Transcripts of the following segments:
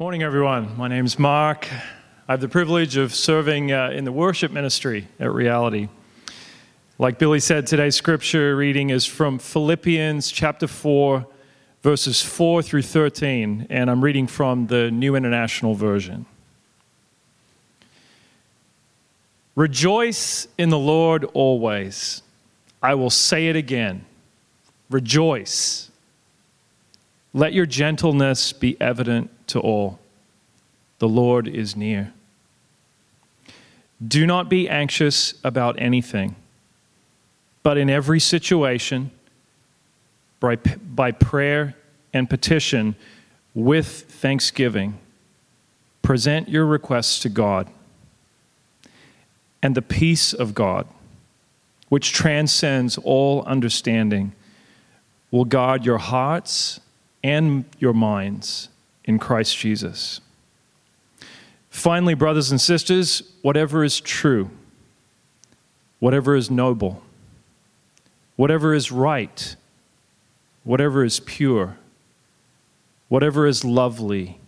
Morning, everyone. My name is Mark. I have the privilege of serving uh, in the worship ministry at Reality. Like Billy said, today's scripture reading is from Philippians chapter 4, verses 4 through 13, and I'm reading from the New International Version. Rejoice in the Lord always. I will say it again. Rejoice. Let your gentleness be evident to all. The Lord is near. Do not be anxious about anything, but in every situation, by, by prayer and petition, with thanksgiving, present your requests to God. And the peace of God, which transcends all understanding, will guard your hearts and your minds in Christ Jesus. Finally, brothers and sisters, whatever is true, whatever is noble, whatever is right, whatever is pure, whatever is lovely,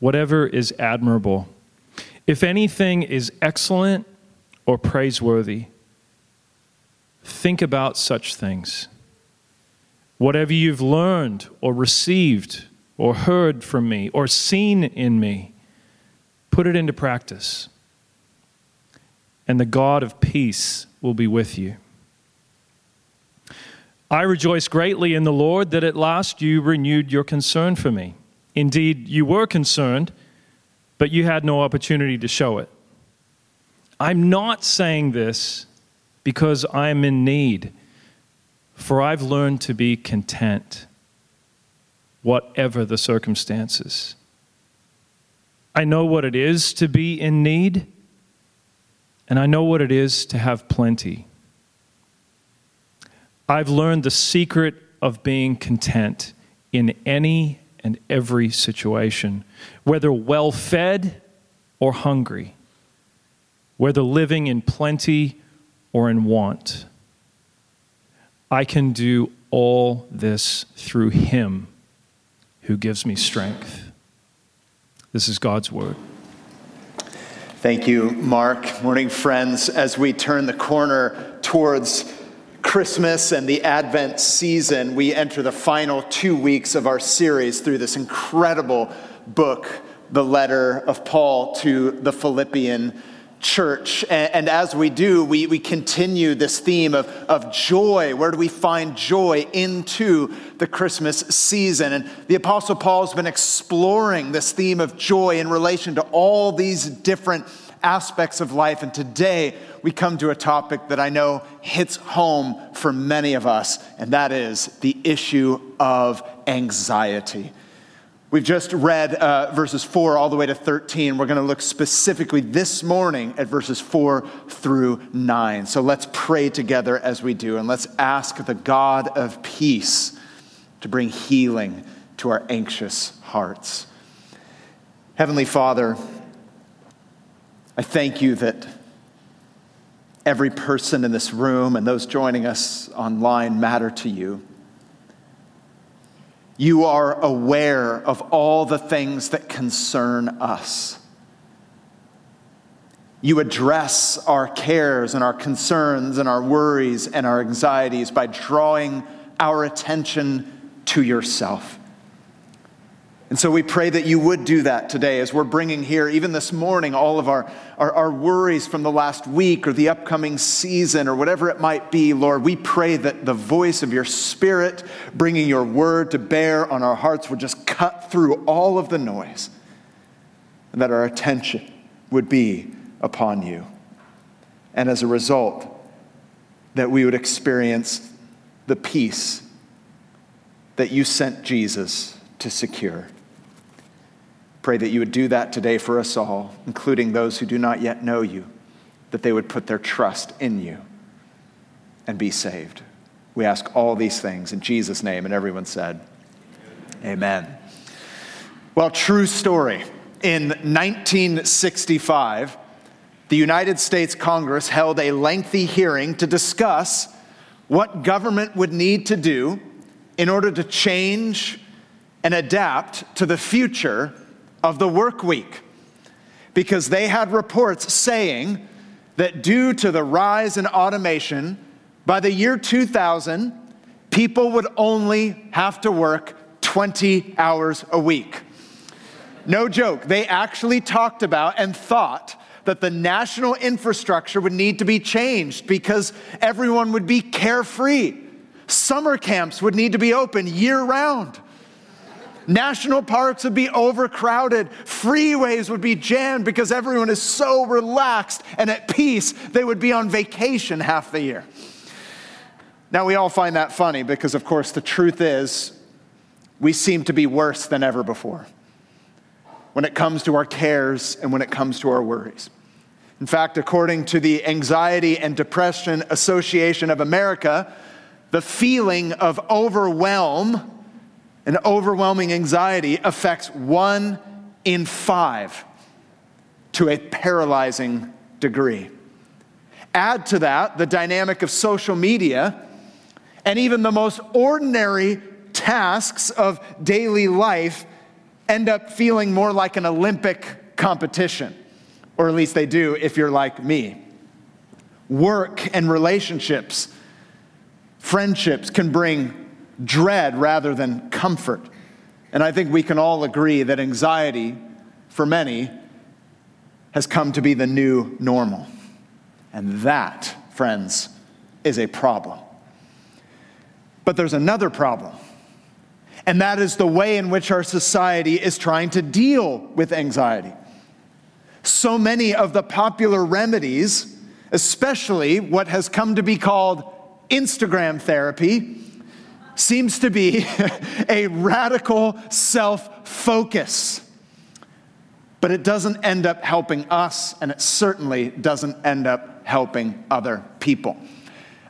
whatever is admirable, if anything is excellent or praiseworthy, think about such things. Whatever you've learned or received or heard from me or seen in me, put it into practice. And the God of peace will be with you. I rejoice greatly in the Lord that at last you renewed your concern for me. Indeed, you were concerned, but you had no opportunity to show it. I'm not saying this because I'm in need for I've learned to be content, whatever the circumstances. I know what it is to be in need, and I know what it is to have plenty. I've learned the secret of being content in any and every situation, whether well fed or hungry, whether living in plenty or in want. I can do all this through Him who gives me strength. This is God's word. Thank you, Mark. Morning, friends. As we turn the corner towards Christmas and the Advent season, we enter the final two weeks of our series through this incredible book, the letter of Paul to the Philippian church. And, as we do, we, we continue this theme of, of joy. Where do we find joy into the Christmas season? And the Apostle Paul has been exploring this theme of joy in relation to all these different aspects of life. And today we come to a topic that I know hits home for many of us, and that is the issue of anxiety. We've just read uh, verses 4 all the way to 13. We're going to look specifically this morning at verses 4 through 9. So let's pray together as we do, and let's ask the God of peace to bring healing to our anxious hearts. Heavenly Father, I thank you that every person in this room and those joining us online matter to you. You are aware of all the things that concern us. You address our cares and our concerns and our worries and our anxieties by drawing our attention to yourself. And so we pray that you would do that today as we're bringing here, even this morning, all of our, our, our, worries from the last week or the upcoming season or whatever it might be. Lord, we pray that the voice of your Spirit, bringing your word to bear on our hearts, would just cut through all of the noise and that our attention would be upon you. And as a result, that we would experience the peace that you sent Jesus to secure. Pray that you would do that today for us all, including those who do not yet know you, that they would put their trust in you and be saved. We ask all these things in Jesus' name. And everyone said, Amen. Amen. Well, true story. In 1965, the United States Congress held a lengthy hearing to discuss what government would need to do in order to change and adapt to the future of the work week because they had reports saying that due to the rise in automation, by the year 2000, people would only have to work 20 hours a week. No joke, they actually talked about and thought that the national infrastructure would need to be changed because everyone would be carefree. Summer camps would need to be open year round. National parks would be overcrowded. Freeways would be jammed because everyone is so relaxed and at peace, they would be on vacation half the year. Now, we all find that funny because, of course, the truth is we seem to be worse than ever before when it comes to our cares and when it comes to our worries. In fact, according to the Anxiety and Depression Association of America, the feeling of overwhelm and overwhelming anxiety affects one in five to a paralyzing degree. Add to that the dynamic of social media and even the most ordinary tasks of daily life end up feeling more like an Olympic competition, or at least they do if you're like me. Work and relationships, friendships can bring dread rather than comfort. And I think we can all agree that anxiety, for many, has come to be the new normal. And that, friends, is a problem. But there's another problem, and that is the way in which our society is trying to deal with anxiety. So many of the popular remedies, especially what has come to be called Instagram therapy, seems to be a radical self focus. But it doesn't end up helping us, and it certainly doesn't end up helping other people.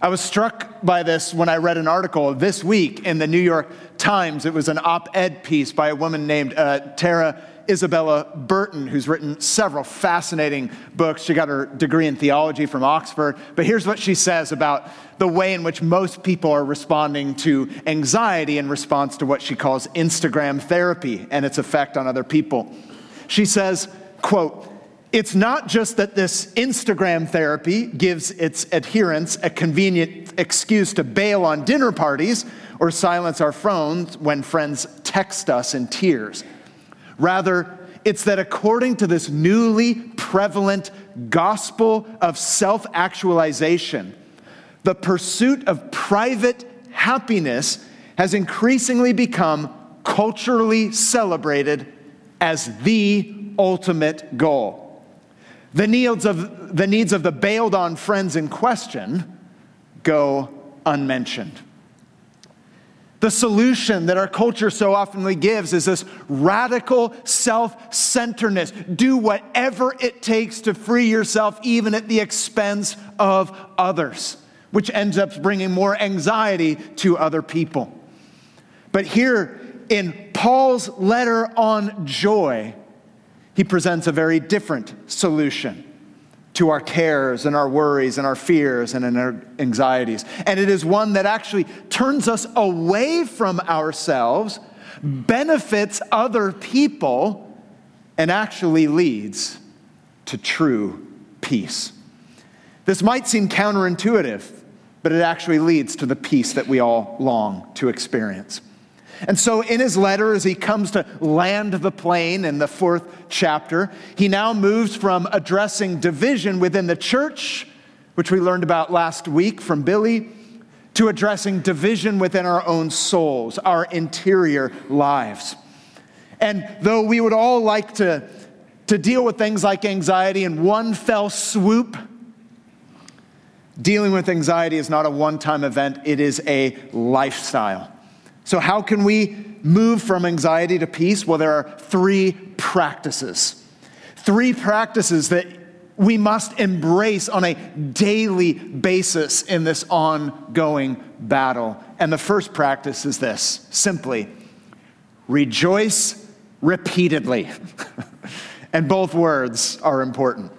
I was struck by this when I read an article this week in the New York Times. It was an op ed piece by a woman named uh, Tara Isabella Burton, who's written several fascinating books. She got her degree in theology from Oxford. But here's what she says about the way in which most people are responding to anxiety in response to what she calls Instagram therapy and its effect on other people. She says, quote, it's not just that this Instagram therapy gives its adherents a convenient excuse to bail on dinner parties or silence our phones when friends text us in tears. Rather, it's that according to this newly prevalent gospel of self actualization, the pursuit of private happiness has increasingly become culturally celebrated as the ultimate goal. The needs of the, needs of the bailed on friends in question go unmentioned. The solution that our culture so often gives is this radical self centeredness. Do whatever it takes to free yourself, even at the expense of others, which ends up bringing more anxiety to other people. But here in Paul's letter on joy, he presents a very different solution to our cares and our worries and our fears and our anxieties. And it is one that actually turns us away from ourselves, benefits other people, and actually leads to true peace. This might seem counterintuitive, but it actually leads to the peace that we all long to experience. And so, in his letter, as he comes to land the plane in the fourth chapter, he now moves from addressing division within the church, which we learned about last week from Billy, to addressing division within our own souls, our interior lives. And though we would all like to, to deal with things like anxiety in one fell swoop, dealing with anxiety is not a one time event, it is a lifestyle. So, how can we move from anxiety to peace? Well, there are three practices. Three practices that we must embrace on a daily basis in this ongoing battle. And the first practice is this simply rejoice repeatedly. and both words are important.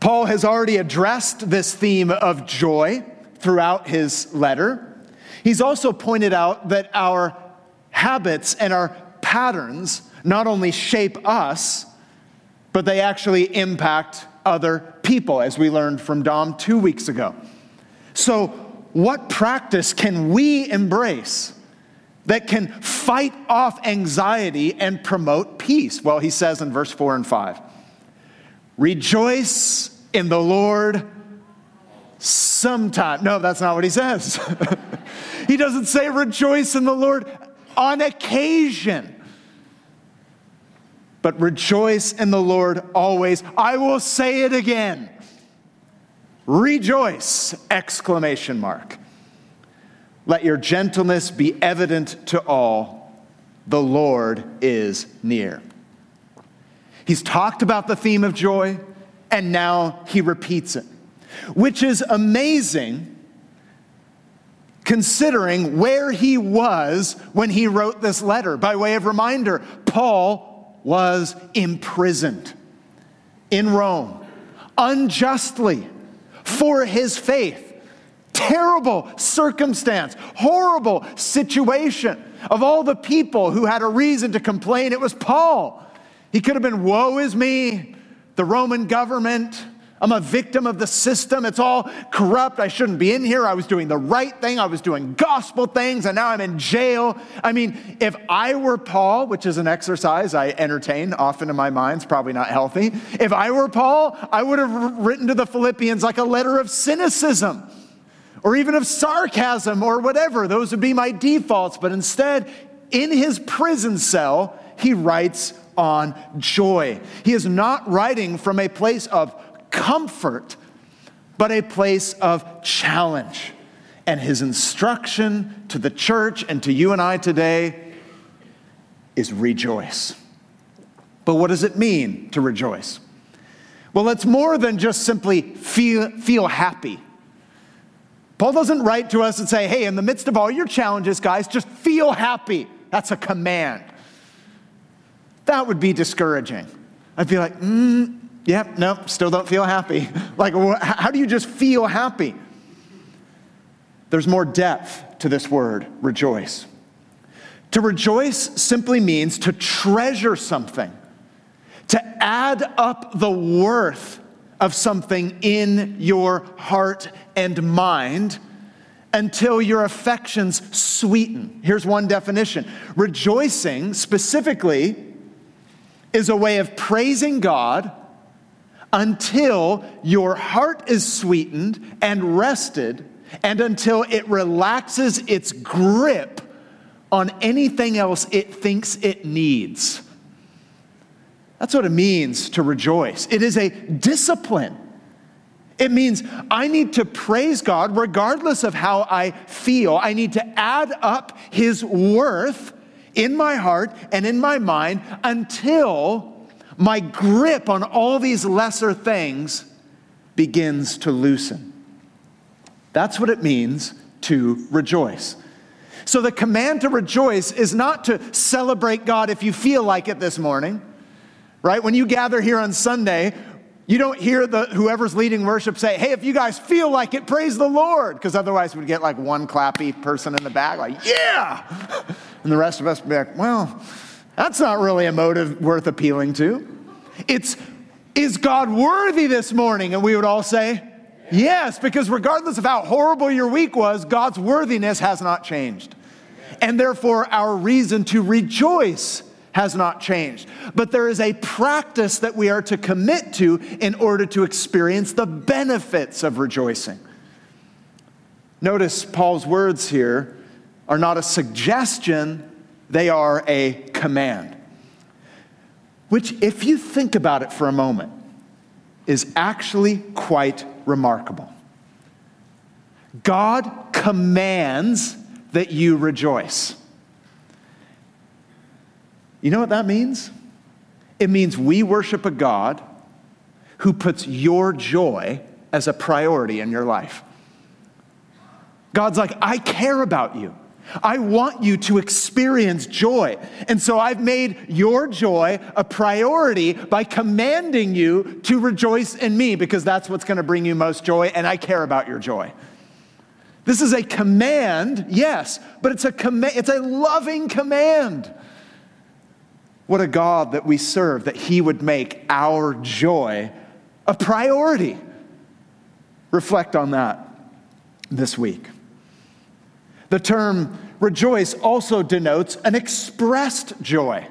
Paul has already addressed this theme of joy throughout his letter. He's also pointed out that our habits and our patterns not only shape us, but they actually impact other people, as we learned from Dom two weeks ago. So, what practice can we embrace that can fight off anxiety and promote peace? Well, he says in verse 4 and 5 Rejoice in the Lord sometime. No, that's not what he says. he doesn't say rejoice in the Lord on occasion. But rejoice in the Lord always. I will say it again. Rejoice! Exclamation mark. Let your gentleness be evident to all. The Lord is near. He's talked about the theme of joy, and now he repeats it, which is amazing considering where he was when he wrote this letter. By way of reminder, Paul was imprisoned in Rome unjustly for his faith. Terrible circumstance, horrible situation. Of all the people who had a reason to complain, it was Paul. He could have been, Woe is me, the Roman government. I'm a victim of the system. It's all corrupt. I shouldn't be in here. I was doing the right thing. I was doing gospel things, and now I'm in jail. I mean, if I were Paul, which is an exercise I entertain often in my mind, it's probably not healthy. If I were Paul, I would have written to the Philippians like a letter of cynicism or even of sarcasm or whatever. Those would be my defaults. But instead, in his prison cell, he writes on joy. He is not writing from a place of comfort, but a place of challenge. And his instruction to the church and to you and I today is rejoice. But what does it mean to rejoice? Well, it's more than just simply feel, feel happy. Paul doesn't write to us and say, hey, in the midst of all your challenges, guys, just feel happy. That's a command. That would be discouraging. I'd be like, mm, Yep, yeah, no, still don't feel happy. like, how do you just feel happy? There's more depth to this word, rejoice. To rejoice simply means to treasure something, to add up the worth of something in your heart and mind until your affections sweeten. Here's one definition rejoicing specifically is a way of praising God until your heart is sweetened and rested, and until it relaxes its grip on anything else it thinks it needs. That's what it means to rejoice. It is a discipline. It means I need to praise God regardless of how I feel. I need to add up His worth in my heart and in my mind until my grip on all these lesser things begins to loosen. That's what it means to rejoice. So, the command to rejoice is not to celebrate God if you feel like it this morning, right? When you gather here on Sunday, you don't hear the whoever's leading worship say, "Hey, if you guys feel like it, praise the Lord," because otherwise we'd get like one clappy person in the back, like, "Yeah," and the rest of us would be like, "Well, that's not really a motive worth appealing to. It's, is God worthy this morning? And we would all say, yes, because regardless of how horrible your week was, God's worthiness has not changed. And therefore, our reason to rejoice has not changed. But there is a practice that we are to commit to in order to experience the benefits of rejoicing. Notice Paul's words here are not a suggestion, they are a command. Which, if you think about it for a moment, is actually quite remarkable. God commands that you rejoice. You know what that means? It means we worship a God who puts your joy as a priority in your life. God's like, I care about you. I want you to experience joy. And so I've made your joy a priority by commanding you to rejoice in me because that's what's going to bring you most joy, and I care about your joy. This is a command, yes, but it's a command, it's a loving command. What a God that we serve, that He would make our joy a priority. Reflect on that this week. The term rejoice also denotes an expressed joy,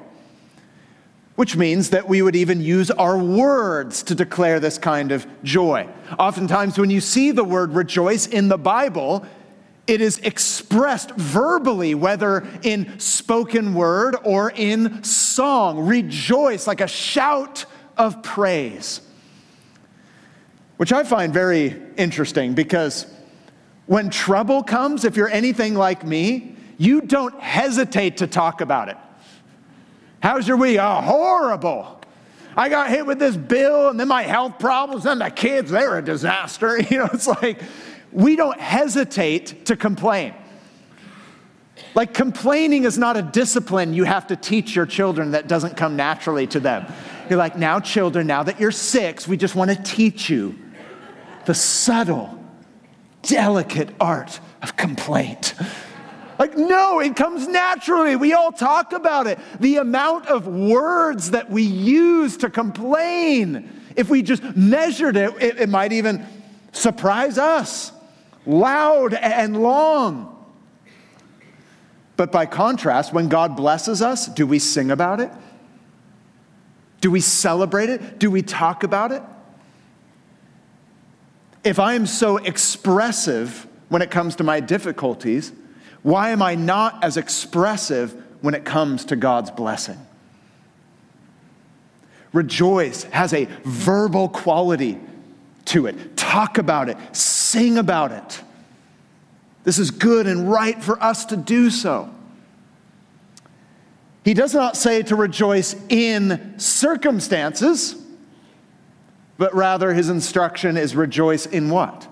which means that we would even use our words to declare this kind of joy. Oftentimes, when you see the word rejoice in the Bible, it is expressed verbally, whether in spoken word or in song. Rejoice like a shout of praise. Which I find very interesting because when trouble comes, if you're anything like me, you don't hesitate to talk about it. How's your week? Oh, horrible. I got hit with this bill and then my health problems and the kids, they're a disaster. You know, it's like we don't hesitate to complain. Like complaining is not a discipline you have to teach your children that doesn't come naturally to them. You're like, now, children, now that you're six, we just want to teach you the subtle, delicate art of complaint. Like, no, it comes naturally. We all talk about it. The amount of words that we use to complain, if we just measured it, it, it might even surprise us loud and long. But by contrast, when God blesses us, do we sing about it? Do we celebrate it? Do we talk about it? If I am so expressive when it comes to my difficulties, why am I not as expressive when it comes to God's blessing? Rejoice has a verbal quality to it. Talk about it, sing about it. This is good and right for us to do so. He does not say to rejoice in circumstances, but rather his instruction is rejoice in what?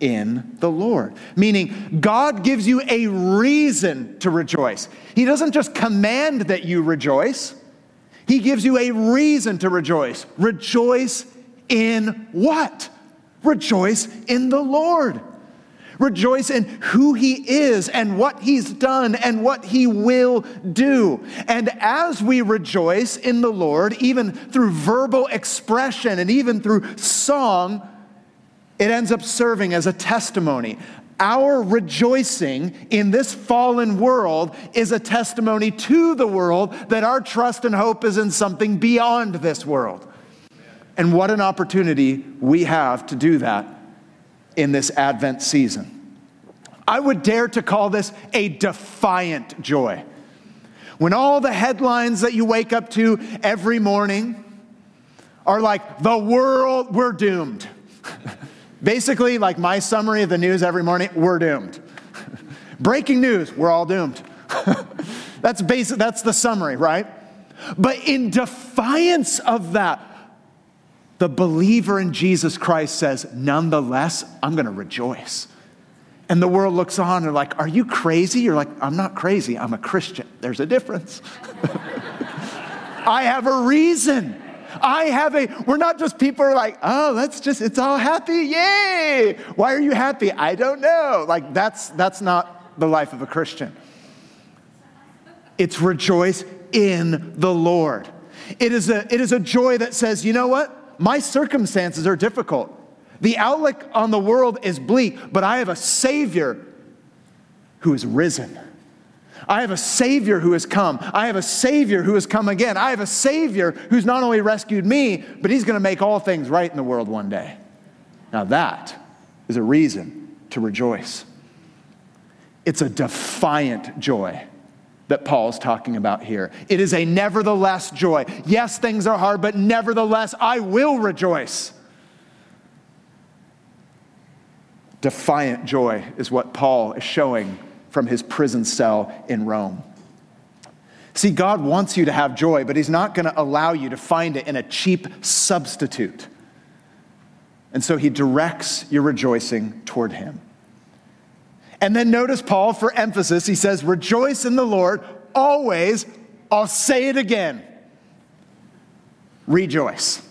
In the Lord. Meaning, God gives you a reason to rejoice. He doesn't just command that you rejoice, He gives you a reason to rejoice. Rejoice in what? Rejoice in the Lord. Rejoice in who He is and what He's done and what He will do. And as we rejoice in the Lord, even through verbal expression and even through song, it ends up serving as a testimony. Our rejoicing in this fallen world is a testimony to the world that our trust and hope is in something beyond this world. And what an opportunity we have to do that in this Advent season. I would dare to call this a defiant joy. When all the headlines that you wake up to every morning are like, the world, we're doomed. Basically, like my summary of the news every morning, we're doomed. Breaking news, we're all doomed. that's basic, that's the summary, right? But in defiance of that, the believer in Jesus Christ says, nonetheless, I'm going to rejoice. And the world looks on and like, are you crazy? You're like, I'm not crazy. I'm a Christian. There's a difference. I have a reason. I have a, we're not just people are like, oh, let's just, it's all happy. Yay. Why are you happy? I don't know. Like that's, that's not the life of a Christian. It's rejoice in the Lord. It is a, it is a joy that says, you know what? My circumstances are difficult. The outlook on the world is bleak, but I have a Savior who is risen. I have a Savior who has come. I have a Savior who has come again. I have a Savior who's not only rescued me, but He's going to make all things right in the world one day. Now, that is a reason to rejoice. It's a defiant joy that Paul's talking about here. It is a nevertheless joy. Yes, things are hard, but nevertheless, I will rejoice. Defiant joy is what Paul is showing from his prison cell in Rome. See, God wants you to have joy, but He's not going to allow you to find it in a cheap substitute. And so He directs your rejoicing toward Him. And then notice Paul, for emphasis, he says, Rejoice in the Lord always. I'll say it again. Rejoice.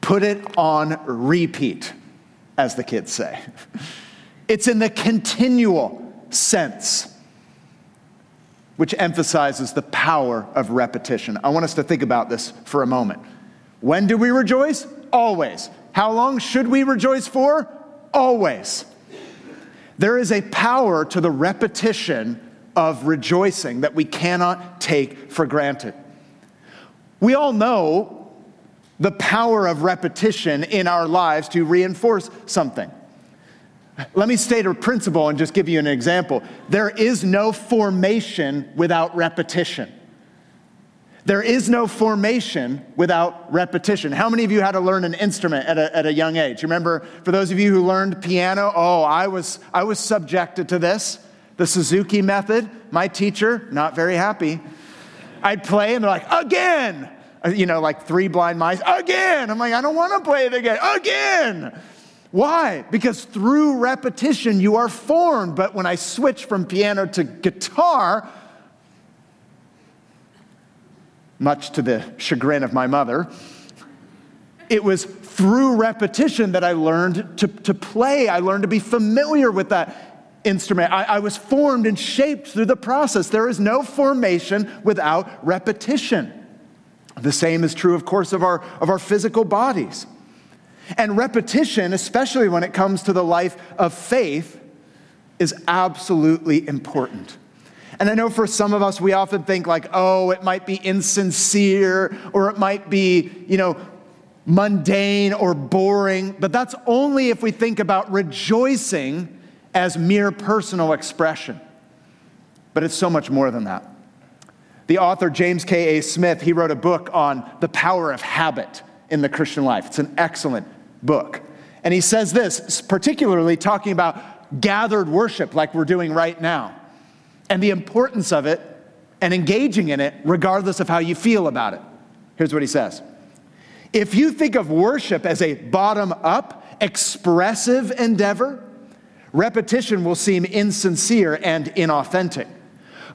Put it on repeat, as the kids say. it's in the continual sense, which emphasizes the power of repetition. I want us to think about this for a moment. When do we rejoice? Always. How long should we rejoice for? Always. There is a power to the repetition of rejoicing that we cannot take for granted. We all know the power of repetition in our lives to reinforce something. Let me state a principle and just give you an example. There is no formation without repetition. There is no formation without repetition. How many of you had to learn an instrument at a, at a young age? Remember, for those of you who learned piano, oh, I was, I was subjected to this. The Suzuki method, my teacher, not very happy. I'd play and they're like, again! Uh, you know, like three blind mice, again! I'm like, I don't want to play it again, again! Why? Because through repetition you are formed. But when I switch from piano to guitar, much to the chagrin of my mother, it was through repetition that I learned to, to play. I learned to be familiar with that instrument. I, I was formed and shaped through the process. There is no formation without repetition. The same is true, of course, of our, of our physical bodies. And repetition, especially when it comes to the life of faith, is absolutely important. And I know for some of us, we often think like, oh, it might be insincere or it might be, you know, mundane or boring, but that's only if we think about rejoicing as mere personal expression. But it's so much more than that. The author James K.A. Smith, he wrote a book on the power of habit in the Christian life. It's an excellent book. And he says this, particularly talking about gathered worship like we're doing right now, and the importance of it and engaging in it regardless of how you feel about it. Here's what he says If you think of worship as a bottom up, expressive endeavor, repetition will seem insincere and inauthentic.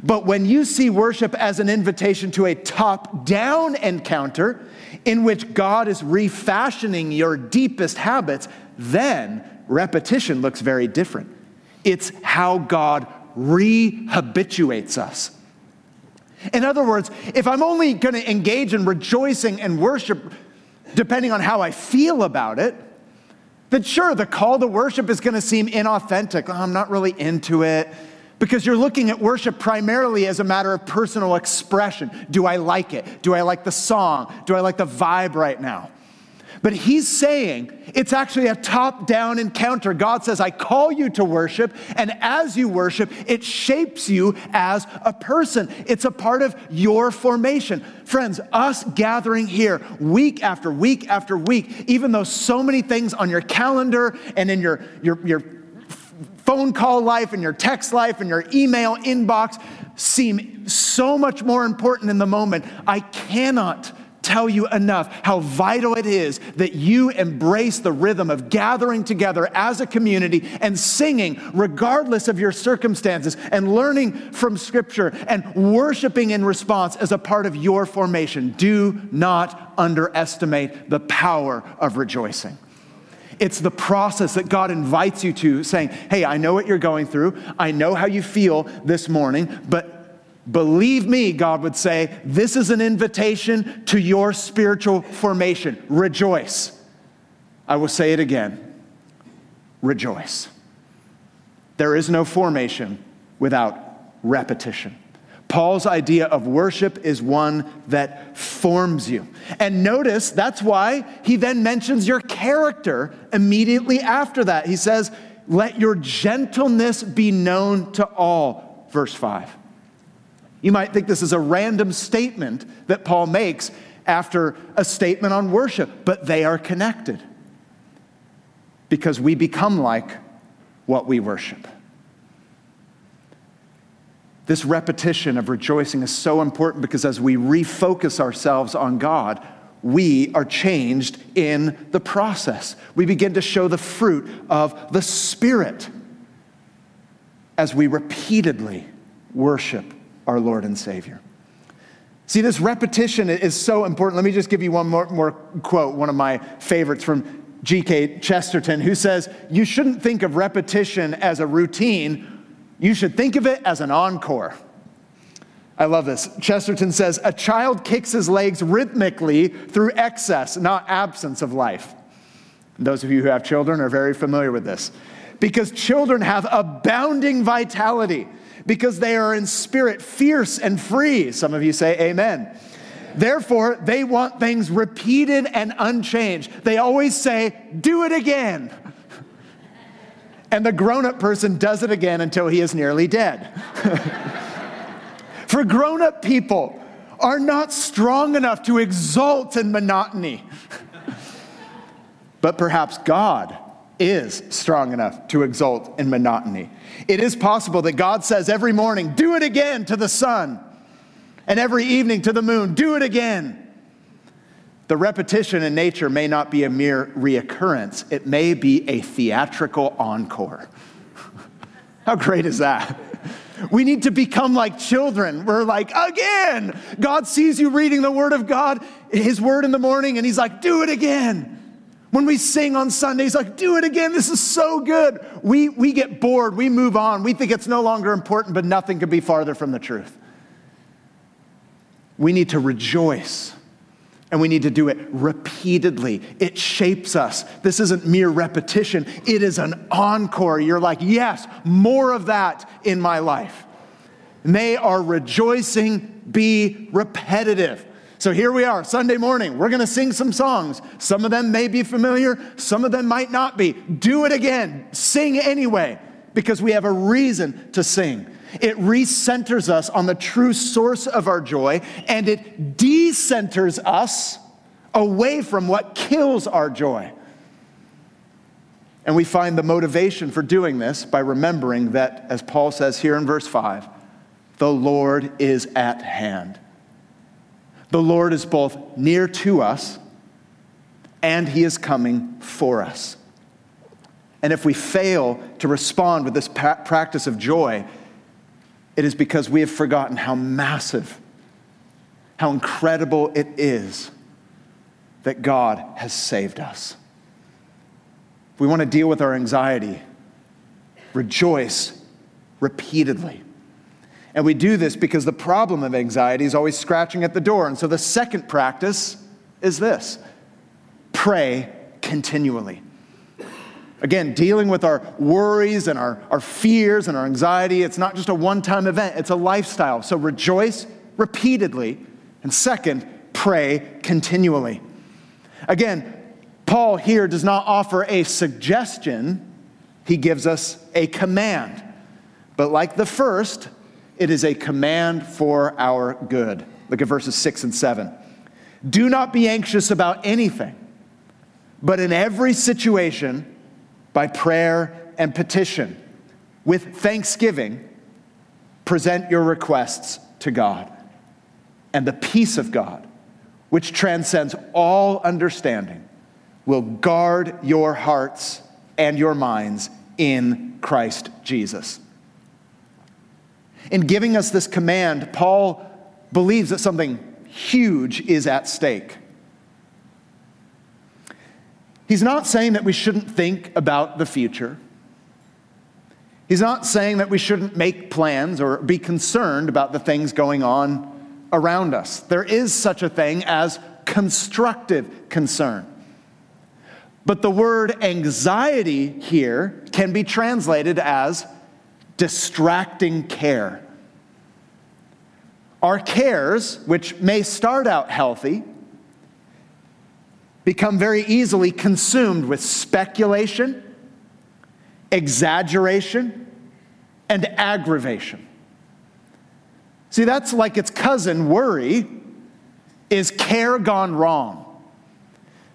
But when you see worship as an invitation to a top down encounter in which God is refashioning your deepest habits, then repetition looks very different. It's how God rehabituates us. In other words, if I'm only going to engage in rejoicing and worship depending on how I feel about it, then sure, the call to worship is going to seem inauthentic. Oh, I'm not really into it because you're looking at worship primarily as a matter of personal expression. Do I like it? Do I like the song? Do I like the vibe right now? But he's saying it's actually a top down encounter. God says, I call you to worship, and as you worship, it shapes you as a person. It's a part of your formation. Friends, us gathering here week after week after week, even though so many things on your calendar and in your, your, your phone call life and your text life and your email inbox seem so much more important in the moment. I cannot tell you enough how vital it is that you embrace the rhythm of gathering together as a community and singing regardless of your circumstances and learning from Scripture and worshiping in response as a part of your formation. Do not underestimate the power of rejoicing. It's the process that God invites you to, saying, Hey, I know what you're going through. I know how you feel this morning, but believe me, God would say, this is an invitation to your spiritual formation. Rejoice. I will say it again rejoice. There is no formation without repetition. Paul's idea of worship is one that forms you. And notice that's why he then mentions your character immediately after that. He says, Let your gentleness be known to all, verse 5. You might think this is a random statement that Paul makes after a statement on worship, but they are connected because we become like what we worship. This repetition of rejoicing is so important because as we refocus ourselves on God, we are changed in the process. We begin to show the fruit of the Spirit as we repeatedly worship our Lord and Savior. See, this repetition is so important. Let me just give you one more, more quote, one of my favorites from G.K. Chesterton, who says, You shouldn't think of repetition as a routine, you should think of it as an encore. I love this. Chesterton says, A child kicks his legs rhythmically through excess, not absence of life. those of you who have children are very familiar with this. Because children have abounding vitality, because they are in spirit fierce and free. Some of you say, Amen. Therefore, they want things repeated and unchanged. They always say, Do it again. And the grown up person does it again until he is nearly dead. For grown up people are not strong enough to exult in monotony. but perhaps God is strong enough to exult in monotony. It is possible that God says every morning, Do it again to the sun and every evening to the moon, do it again. The repetition in nature may not be a mere reoccurrence, it may be a theatrical encore. How great is that? We need to become like children. We're like, again. God sees you reading the Word of God, His Word in the morning, and He's like, do it again. When we sing on Sundays, like, do it again. This is so good. We, we get bored. We move on. We think it's no longer important, but nothing could be farther from the truth we need to rejoice. And we need to do it repeatedly. It shapes us. This isn't mere repetition, it is an encore. You're like, yes, more of that in my life. May our rejoicing be repetitive. So here we are, Sunday morning. We're going to sing some songs. Some of them may be familiar, some of them might not be. Do it again. Sing anyway, because we have a reason to sing. It recenters us on the true source of our joy, and it decenters us away from what kills our joy. And we find the motivation for doing this by remembering that, as Paul says here in verse 5, the Lord is at hand. The Lord is both near to us and he is coming for us. And if we fail to respond with this practice of joy, it is because we have forgotten how massive, how incredible it is that God has saved us. If we want to deal with our anxiety, rejoice repeatedly. And we do this because the problem of anxiety is always scratching at the door. And so the second practice is this pray continually. Again, dealing with our worries and our, our fears and our anxiety, it's not just a one time event, it's a lifestyle. So rejoice repeatedly. And second, pray continually. Again, Paul here does not offer a suggestion, he gives us a command. But like the first, it is a command for our good. Look at verses 6 and 7. Do not be anxious about anything, but in every situation, by prayer and petition. With thanksgiving, present your requests to God. And the peace of God, which transcends all understanding, will guard your hearts and your minds in Christ Jesus. In giving us this command, Paul believes that something huge is at stake. He's not saying that we shouldn't think about the future. He's not saying that we shouldn't make plans or be concerned about the things going on around us. There is such a thing as constructive concern. But the word anxiety here can be translated as distracting care. Our cares, which may start out healthy, become very easily consumed with speculation, exaggeration, and aggravation. See, that's like its cousin, worry, is care gone wrong.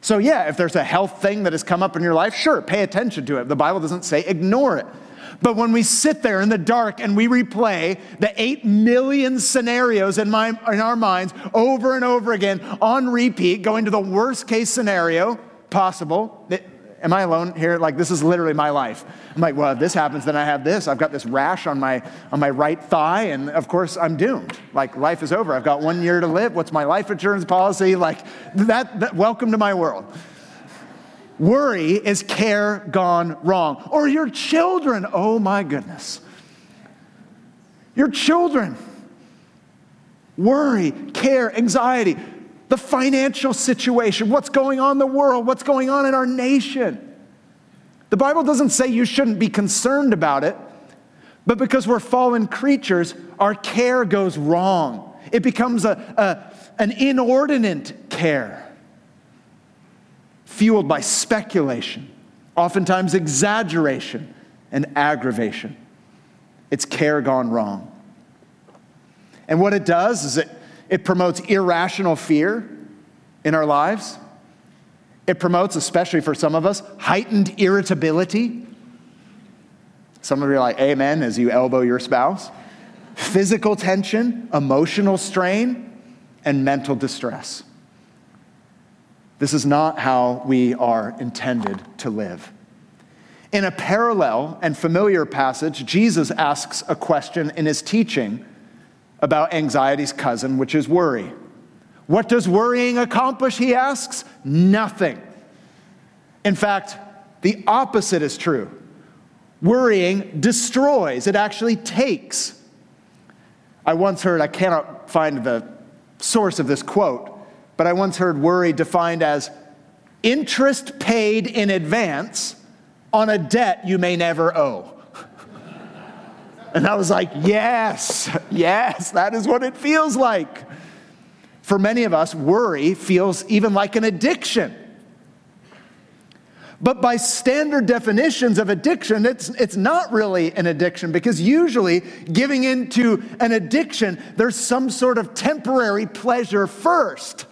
So, yeah, if there's a health thing that has come up in your life, sure, pay attention to it. The Bible doesn't say ignore it. But when we sit there in the dark and we replay the 8 million scenarios in, my, in our minds over and over again on repeat, going to the worst case scenario possible, it, am I alone here? Like, this is literally my life. I'm like, well, if this happens, then I have this. I've got this rash on my, on my right thigh, and of course, I'm doomed. Like, life is over. I've got one year to live. What's my life insurance policy? Like, that, that welcome to my world. Worry is care gone wrong. Or your children, oh my goodness. Your children. Worry, care, anxiety, the financial situation, what's going on in the world, what's going on in our nation. The Bible doesn't say you shouldn't be concerned about it, but because we're fallen creatures, our care goes wrong. It becomes a, a an inordinate care, fueled by speculation, oftentimes exaggeration and aggravation. It's care gone wrong. And what it does is it, it promotes irrational fear in our lives. It promotes, especially for some of us, heightened irritability. Some of you are like, Amen, as you elbow your spouse. Physical tension, emotional strain, and mental distress. This is not how we are intended to live. In a parallel and familiar passage, Jesus asks a question in his teaching about anxiety's cousin, which is worry. What does worrying accomplish, he asks? Nothing. In fact, the opposite is true. Worrying destroys, it actually takes. I once heard, I cannot find the source of this quote, but I once heard worry defined as interest paid in advance on a debt you may never owe. and I was like, yes, yes, that is what it feels like. For many of us, worry feels even like an addiction. But by standard definitions of addiction, it's, it's not really an addiction because usually giving into an addiction, there's some sort of temporary pleasure first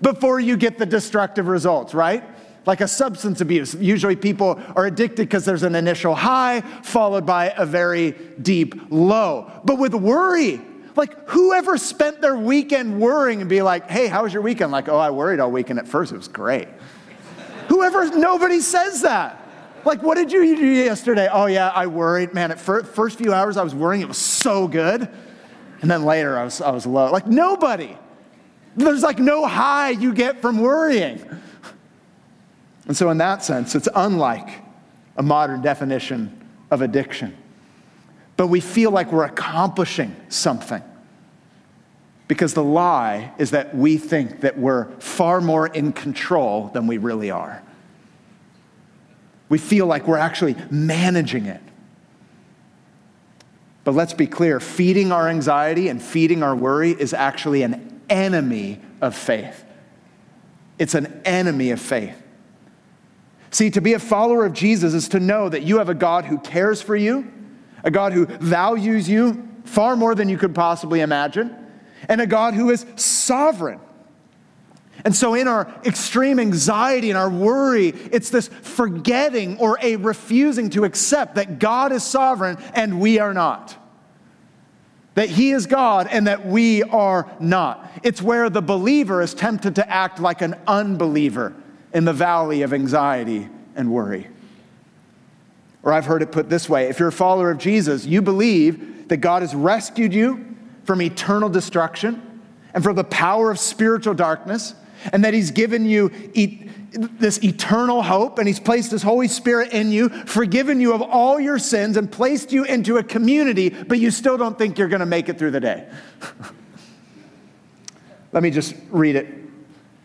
before you get the destructive results, right? Like a substance abuse. Usually people are addicted because there's an initial high followed by a very deep low. But with worry, like whoever spent their weekend worrying and be like, hey, how was your weekend? Like, oh, I worried all weekend at first. It was great. Whoever, nobody says that. Like, what did you do yesterday? Oh, yeah, I worried. Man, at fir- first few hours, I was worrying. It was so good. And then later, I was, I was low. Like, nobody. There's like no high you get from worrying. And so, in that sense, it's unlike a modern definition of addiction. But we feel like we're accomplishing something. Because the lie is that we think that we're far more in control than we really are. We feel like we're actually managing it. But let's be clear feeding our anxiety and feeding our worry is actually an enemy of faith. It's an enemy of faith. See, to be a follower of Jesus is to know that you have a God who cares for you, a God who values you far more than you could possibly imagine and a God who is sovereign. And so, in our extreme anxiety and our worry, it's this forgetting or a refusing to accept that God is sovereign and we are not. That He is God and that we are not. It's where the believer is tempted to act like an unbeliever in the valley of anxiety and worry. Or I've heard it put this way if you're a follower of Jesus, you believe that God has rescued you from eternal destruction and from the power of spiritual darkness, and that He's given you e- this eternal hope, and He's placed His Holy Spirit in you, forgiven you of all your sins, and placed you into a community, but you still don't think you're going to make it through the day. Let me just read it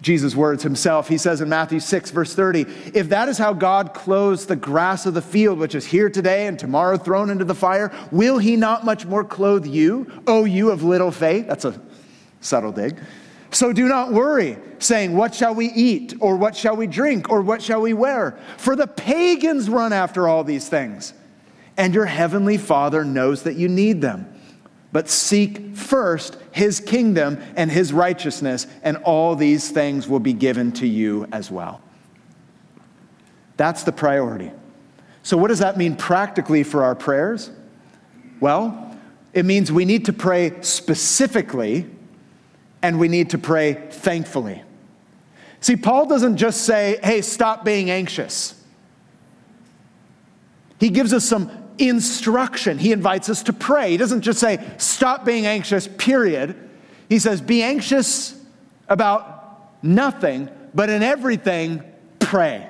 Jesus' words himself. He says in Matthew 6, verse 30, if that is how God clothes the grass of the field, which is here today and tomorrow thrown into the fire, will he not much more clothe you, O you of little faith? That's a subtle dig. So do not worry, saying, What shall we eat? Or what shall we drink? Or what shall we wear? For the pagans run after all these things, and your heavenly Father knows that you need them. But seek first his kingdom and his righteousness, and all these things will be given to you as well. That's the priority. So, what does that mean practically for our prayers? Well, it means we need to pray specifically and we need to pray thankfully. See, Paul doesn't just say, hey, stop being anxious. He gives us some instruction. He invites us to pray. He doesn't just say, stop being anxious, period. He says, be anxious about nothing, but in everything, pray.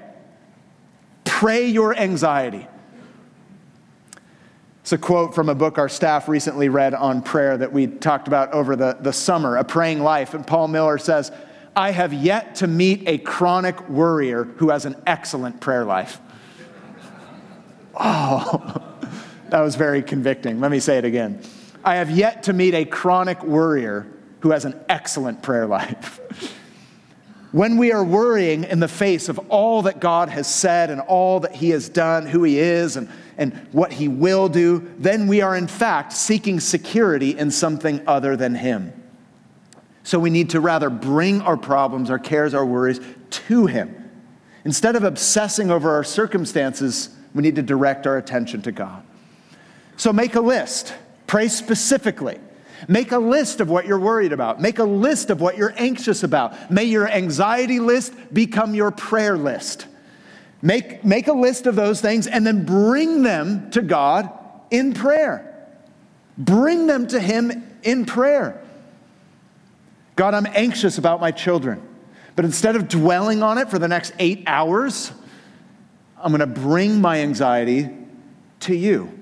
Pray your anxiety. It's a quote from a book our staff recently read on prayer that we talked about over the, the summer, A Praying Life. And Paul Miller says, I have yet to meet a chronic worrier who has an excellent prayer life. Oh, that was very convicting. Let me say it again. I have yet to meet a chronic worrier who has an excellent prayer life. when we are worrying in the face of all that God has said and all that He has done, who He is, and, and what He will do, then we are in fact seeking security in something other than Him. So we need to rather bring our problems, our cares, our worries to Him. Instead of obsessing over our circumstances, we need to direct our attention to God. So make a list, pray specifically. Make a list of what you're worried about. Make a list of what you're anxious about. May your anxiety list become your prayer list. Make, make a list of those things and then bring them to God in prayer. Bring them to Him in prayer. God, I'm anxious about my children. But instead of dwelling on it for the next eight hours, I'm going to bring my anxiety to you.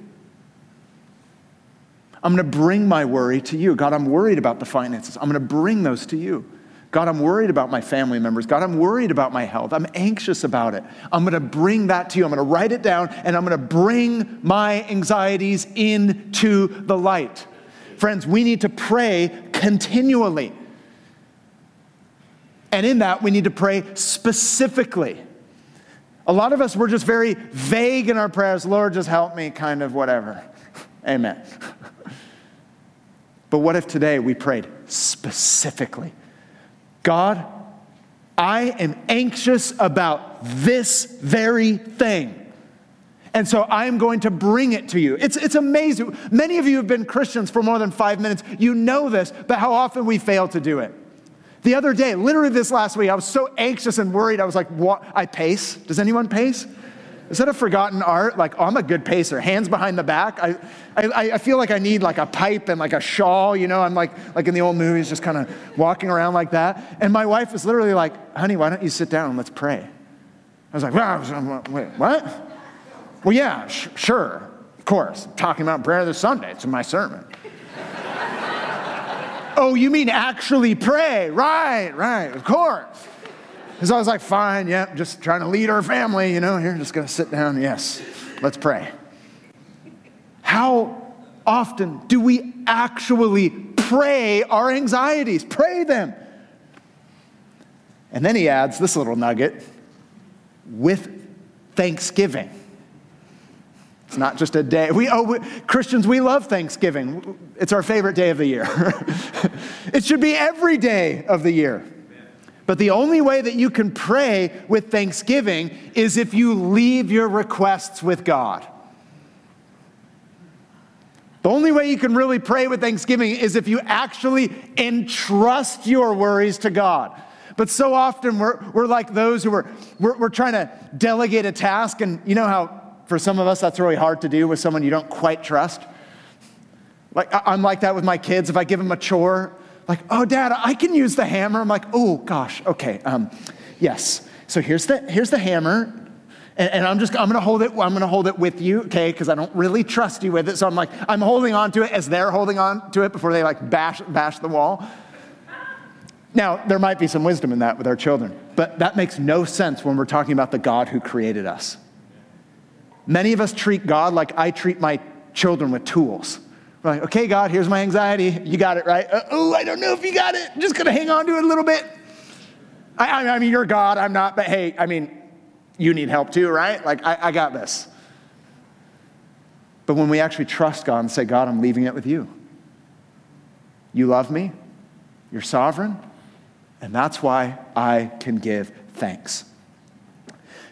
I'm going to bring my worry to you. God, I'm worried about the finances. I'm going to bring those to you. God, I'm worried about my family members. God, I'm worried about my health. I'm anxious about it. I'm going to bring that to you. I'm going to write it down and I'm going to bring my anxieties into the light. Friends, we need to pray continually. And in that, we need to pray specifically. A lot of us, we're just very vague in our prayers. Lord, just help me, kind of whatever. Amen. but what if today we prayed specifically? God, I am anxious about this very thing. And so I'm going to bring it to you. It's, it's amazing. Many of you have been Christians for more than five minutes. You know this, but how often we fail to do it. The other day, literally this last week, I was so anxious and worried. I was like, what? I pace. Does anyone pace? Is that a forgotten art? Like, oh, I'm a good pacer. Hands behind the back. I, I, I feel like I need like a pipe and like a shawl, you know? I'm like, like in the old movies, just kind of walking around like that. And my wife was literally like, honey, why don't you sit down and let's pray? I was like, well, wait, what? Well, yeah, sh- sure, of course. I'm talking about prayer this Sunday. It's in my sermon. oh, you mean actually pray? Right, right, of course. Because I was like, fine, yeah, just trying to lead our family, you know, here, just gonna sit down. Yes, let's pray. How often do we actually pray our anxieties? Pray them. And then he adds this little nugget with thanksgiving. It's not just a day. We, oh, we, Christians, we love Thanksgiving. It's our favorite day of the year. it should be every day of the year. But the only way that you can pray with thanksgiving is if you leave your requests with God. The only way you can really pray with thanksgiving is if you actually entrust your worries to God. But so often we're, we're like those who are, we're, we're trying to delegate a task, and you know how for some of us, that's really hard to do with someone you don't quite trust. Like, I'm like that with my kids. If I give them a chore, like, oh, dad, I can use the hammer. I'm like, oh, gosh, okay, um, yes. So here's the, here's the hammer. And, and I'm just, I'm gonna hold it, I'm gonna hold it with you, okay, because I don't really trust you with it. So I'm like, I'm holding on to it as they're holding on to it before they like bash, bash the wall. Now, there might be some wisdom in that with our children, but that makes no sense when we're talking about the God who created us. Many of us treat God like I treat my children with tools. We're like, okay, God, here's my anxiety. You got it, right? Uh, oh, I don't know if you got it. I'm just going to hang on to it a little bit. I, I, mean, you're God, I'm not, but hey, I mean, you need help too, right? Like, I, I got this. But when we actually trust God and say, God, I'm leaving it with you. You love me, you're sovereign, and that's why I can give thanks.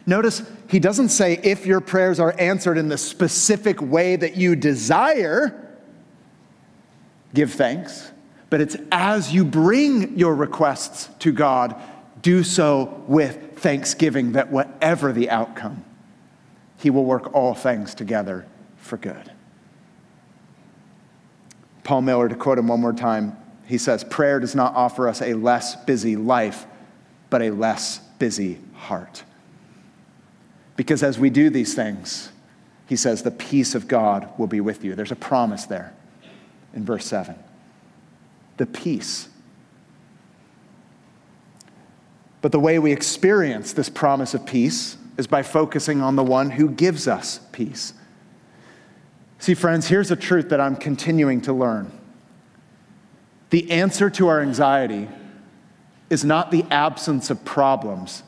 Notice he doesn't say if your prayers are answered in the specific way that you desire, give thanks. But it's as you bring your requests to God, do so with thanksgiving that whatever the outcome, he will work all things together for good. Paul Miller, to quote him one more time, he says, Prayer does not offer us a less busy life, but a less busy heart. Because as we do these things, he says, the peace of God will be with you. There's a promise there in verse 7. The peace. But the way we experience this promise of peace is by focusing on the one who gives us peace. See, friends, here's a truth that I'm continuing to learn. The answer to our anxiety is not the absence of problems,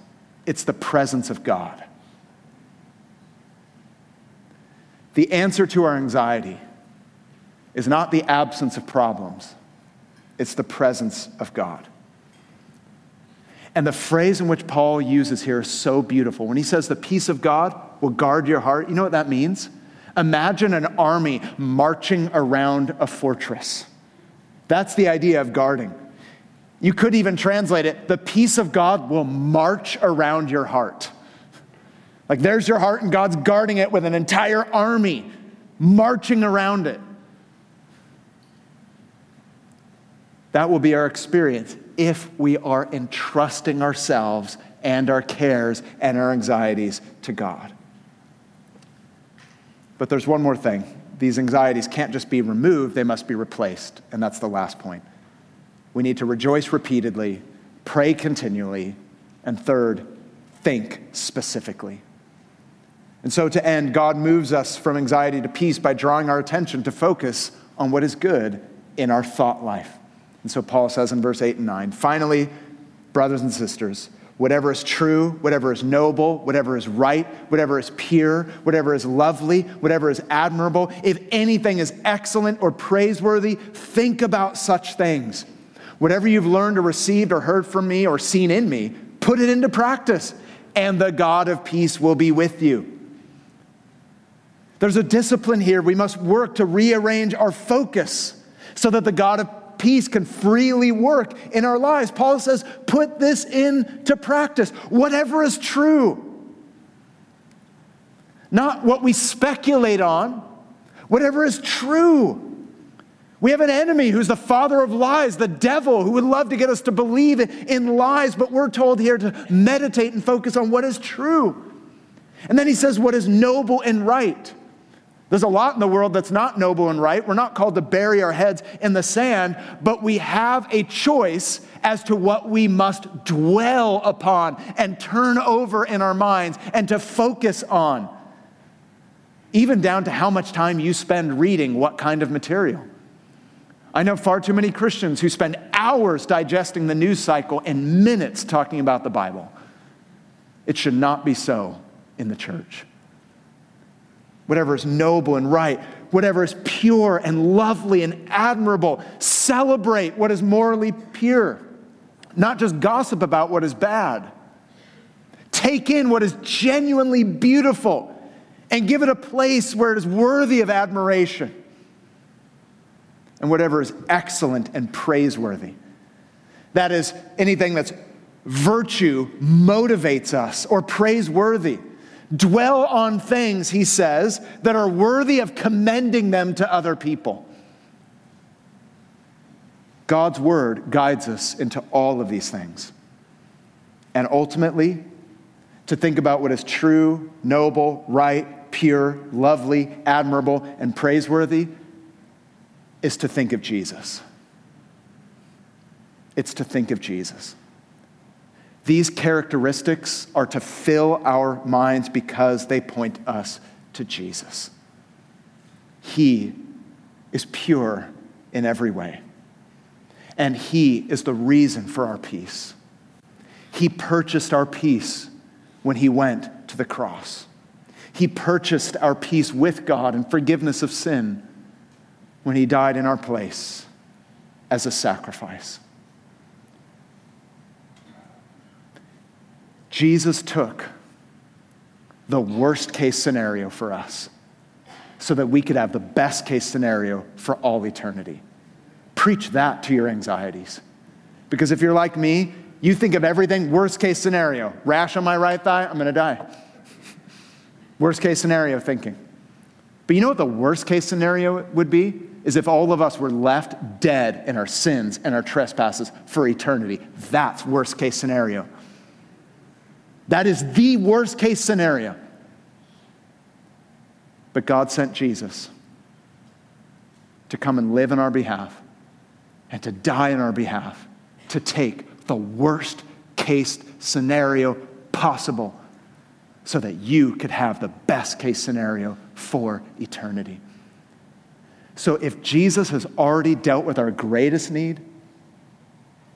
it's the presence of God. The answer to our anxiety is not the absence of problems, it's the presence of God. And the phrase in which Paul uses here is so beautiful. When he says the peace of God will guard your heart, you know what that means? Imagine an army marching around a fortress. That's the idea of guarding. You could even translate it the peace of God will march around your heart. Like there's your heart, and God's guarding it with an entire army marching around it. That will be our experience if we are entrusting ourselves and our cares and our anxieties to God. But there's one more thing. These anxieties can't just be removed, they must be replaced. And that's the last point. We need to rejoice repeatedly, pray continually, and third, think specifically. And so, to end, God moves us from anxiety to peace by drawing our attention to focus on what is good in our thought life. And so, Paul says in verse 8 and 9 finally, brothers and sisters, whatever is true, whatever is noble, whatever is right, whatever is pure, whatever is lovely, whatever is admirable, if anything is excellent or praiseworthy, think about such things. Whatever you've learned or received or heard from me or seen in me, put it into practice, and the God of peace will be with you. There's a discipline here. We must work to rearrange our focus so that the God of peace can freely work in our lives. Paul says, put this into practice. Whatever is true, not what we speculate on, whatever is true. We have an enemy who's the father of lies, the devil, who would love to get us to believe in lies, but we're told here to meditate and focus on what is true. And then he says, what is noble and right. There's a lot in the world that's not noble and right. We're not called to bury our heads in the sand, but we have a choice as to what we must dwell upon and turn over in our minds and to focus on. Even down to how much time you spend reading what kind of material. I know far too many Christians who spend hours digesting the news cycle and minutes talking about the Bible. It should not be so in the church whatever is noble and right, whatever is pure and lovely and admirable. Celebrate what is morally pure, not just gossip about what is bad. Take in what is genuinely beautiful and give it a place where it is worthy of admiration. And whatever is excellent and praiseworthy. That is, anything that's virtue motivates us or praiseworthy. Dwell on things, he says, that are worthy of commending them to other people. God's word guides us into all of these things. And ultimately, to think about what is true, noble, right, pure, lovely, admirable, and praiseworthy is to think of Jesus. It's to think of Jesus. These characteristics are to fill our minds because they point us to Jesus. He is pure in every way, and He is the reason for our peace. He purchased our peace when He went to the cross. He purchased our peace with God and forgiveness of sin when He died in our place as a sacrifice. Jesus took the worst case scenario for us so that we could have the best case scenario for all eternity. Preach that to your anxieties. Because if you're like me, you think of everything worst case scenario. Rash on my right thigh, I'm gonna die. worst case scenario thinking. But you know what the worst case scenario would be? Is if all of us were left dead in our sins and our trespasses for eternity. That's worst case scenario. That is the worst case scenario. But God sent Jesus to come and live in our behalf and to die in our behalf, to take the worst case scenario possible so that you could have the best case scenario for eternity. So if Jesus has already dealt with our greatest need,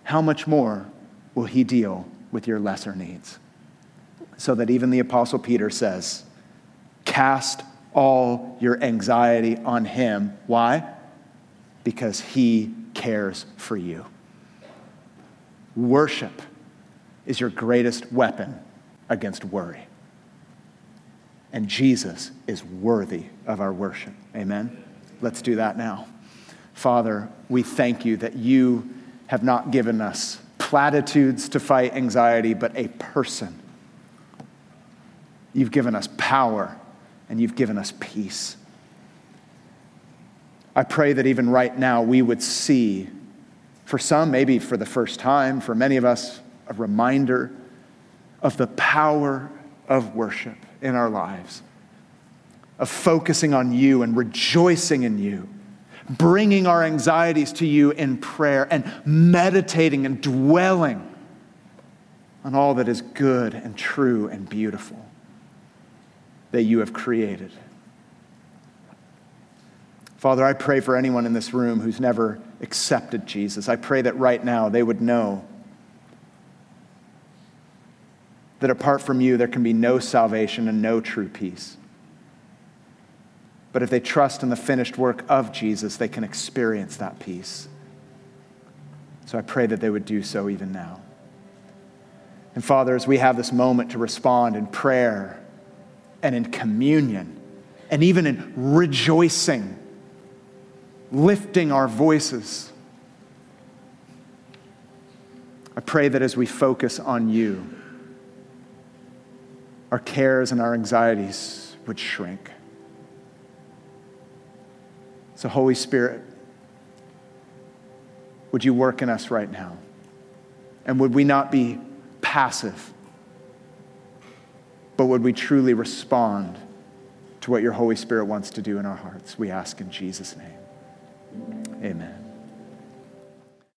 how much more will he deal with your lesser needs? So that even the Apostle Peter says, Cast all your anxiety on him. Why? Because he cares for you. Worship is your greatest weapon against worry. And Jesus is worthy of our worship. Amen? Let's do that now. Father, we thank you that you have not given us platitudes to fight anxiety, but a person. You've given us power and you've given us peace. I pray that even right now we would see, for some, maybe for the first time, for many of us, a reminder of the power of worship in our lives, of focusing on you and rejoicing in you, bringing our anxieties to you in prayer and meditating and dwelling on all that is good and true and beautiful that you have created. Father, I pray for anyone in this room who's never accepted Jesus. I pray that right now they would know that apart from you, there can be no salvation and no true peace. But if they trust in the finished work of Jesus, they can experience that peace. So I pray that they would do so even now. And Father, as we have this moment to respond in prayer and in communion and even in rejoicing, lifting our voices, I pray that as we focus on you, our cares and our anxieties would shrink. So, Holy Spirit, would you work in us right now? And would we not be passive, but would we truly respond to what your Holy Spirit wants to do in our hearts? We ask in Jesus' name. Amen.